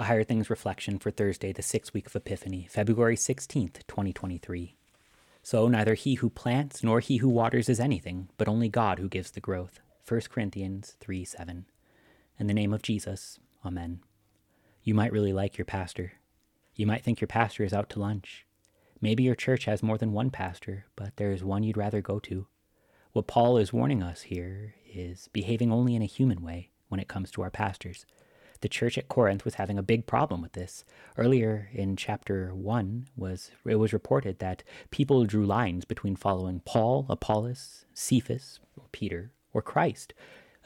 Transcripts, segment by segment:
A Higher Things reflection for Thursday, the sixth week of Epiphany, February 16th, 2023. So neither he who plants nor he who waters is anything, but only God who gives the growth. 1 Corinthians 3 7. In the name of Jesus, Amen. You might really like your pastor. You might think your pastor is out to lunch. Maybe your church has more than one pastor, but there is one you'd rather go to. What Paul is warning us here is behaving only in a human way when it comes to our pastors. The church at Corinth was having a big problem with this. Earlier in chapter 1 was it was reported that people drew lines between following Paul, Apollos, Cephas, or Peter, or Christ.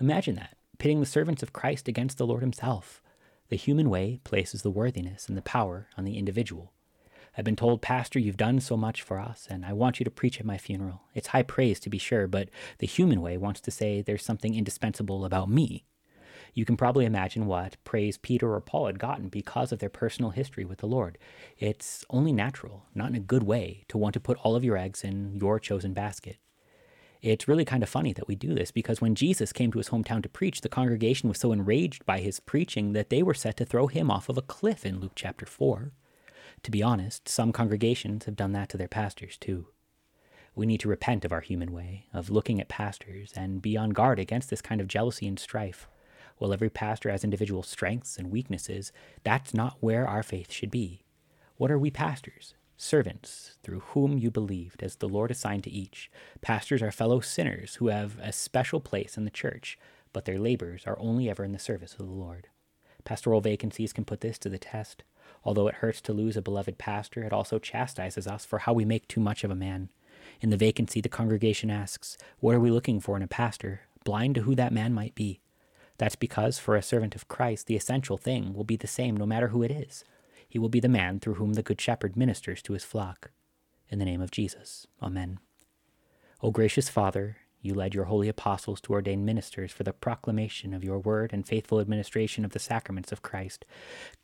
Imagine that, pitting the servants of Christ against the Lord himself. The human way places the worthiness and the power on the individual. I've been told, Pastor, you've done so much for us, and I want you to preach at my funeral. It's high praise, to be sure, but the human way wants to say there's something indispensable about me. You can probably imagine what praise Peter or Paul had gotten because of their personal history with the Lord. It's only natural, not in a good way, to want to put all of your eggs in your chosen basket. It's really kind of funny that we do this because when Jesus came to his hometown to preach, the congregation was so enraged by his preaching that they were set to throw him off of a cliff in Luke chapter 4. To be honest, some congregations have done that to their pastors too. We need to repent of our human way, of looking at pastors, and be on guard against this kind of jealousy and strife. While every pastor has individual strengths and weaknesses, that's not where our faith should be. What are we pastors? Servants, through whom you believed, as the Lord assigned to each. Pastors are fellow sinners who have a special place in the church, but their labors are only ever in the service of the Lord. Pastoral vacancies can put this to the test. Although it hurts to lose a beloved pastor, it also chastises us for how we make too much of a man. In the vacancy, the congregation asks, What are we looking for in a pastor? Blind to who that man might be. That's because for a servant of Christ, the essential thing will be the same no matter who it is. He will be the man through whom the Good Shepherd ministers to his flock. In the name of Jesus. Amen. O gracious Father, you led your holy apostles to ordain ministers for the proclamation of your word and faithful administration of the sacraments of Christ.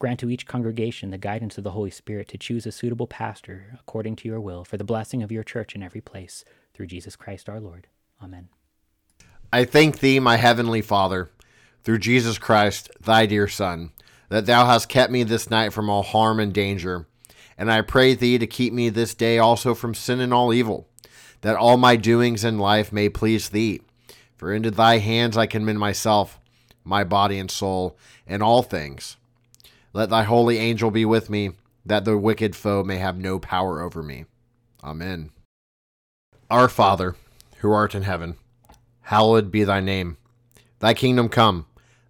Grant to each congregation the guidance of the Holy Spirit to choose a suitable pastor according to your will for the blessing of your church in every place. Through Jesus Christ our Lord. Amen. I thank thee, my heavenly Father, through Jesus Christ, thy dear Son, that thou hast kept me this night from all harm and danger. And I pray thee to keep me this day also from sin and all evil that all my doings in life may please thee. For into thy hands I commend myself, my body and soul, and all things. Let thy holy angel be with me, that the wicked foe may have no power over me. Amen. Our Father, who art in heaven, hallowed be thy name. Thy kingdom come,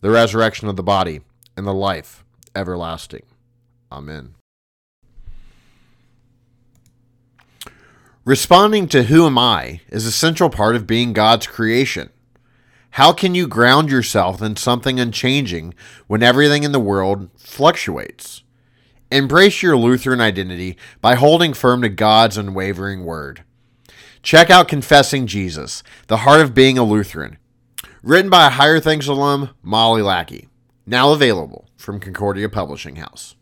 the resurrection of the body, and the life everlasting. Amen. Responding to who am I is a central part of being God's creation. How can you ground yourself in something unchanging when everything in the world fluctuates? Embrace your Lutheran identity by holding firm to God's unwavering word. Check out Confessing Jesus, the heart of being a Lutheran, written by a Higher Things alum, Molly Lackey, now available from Concordia Publishing House.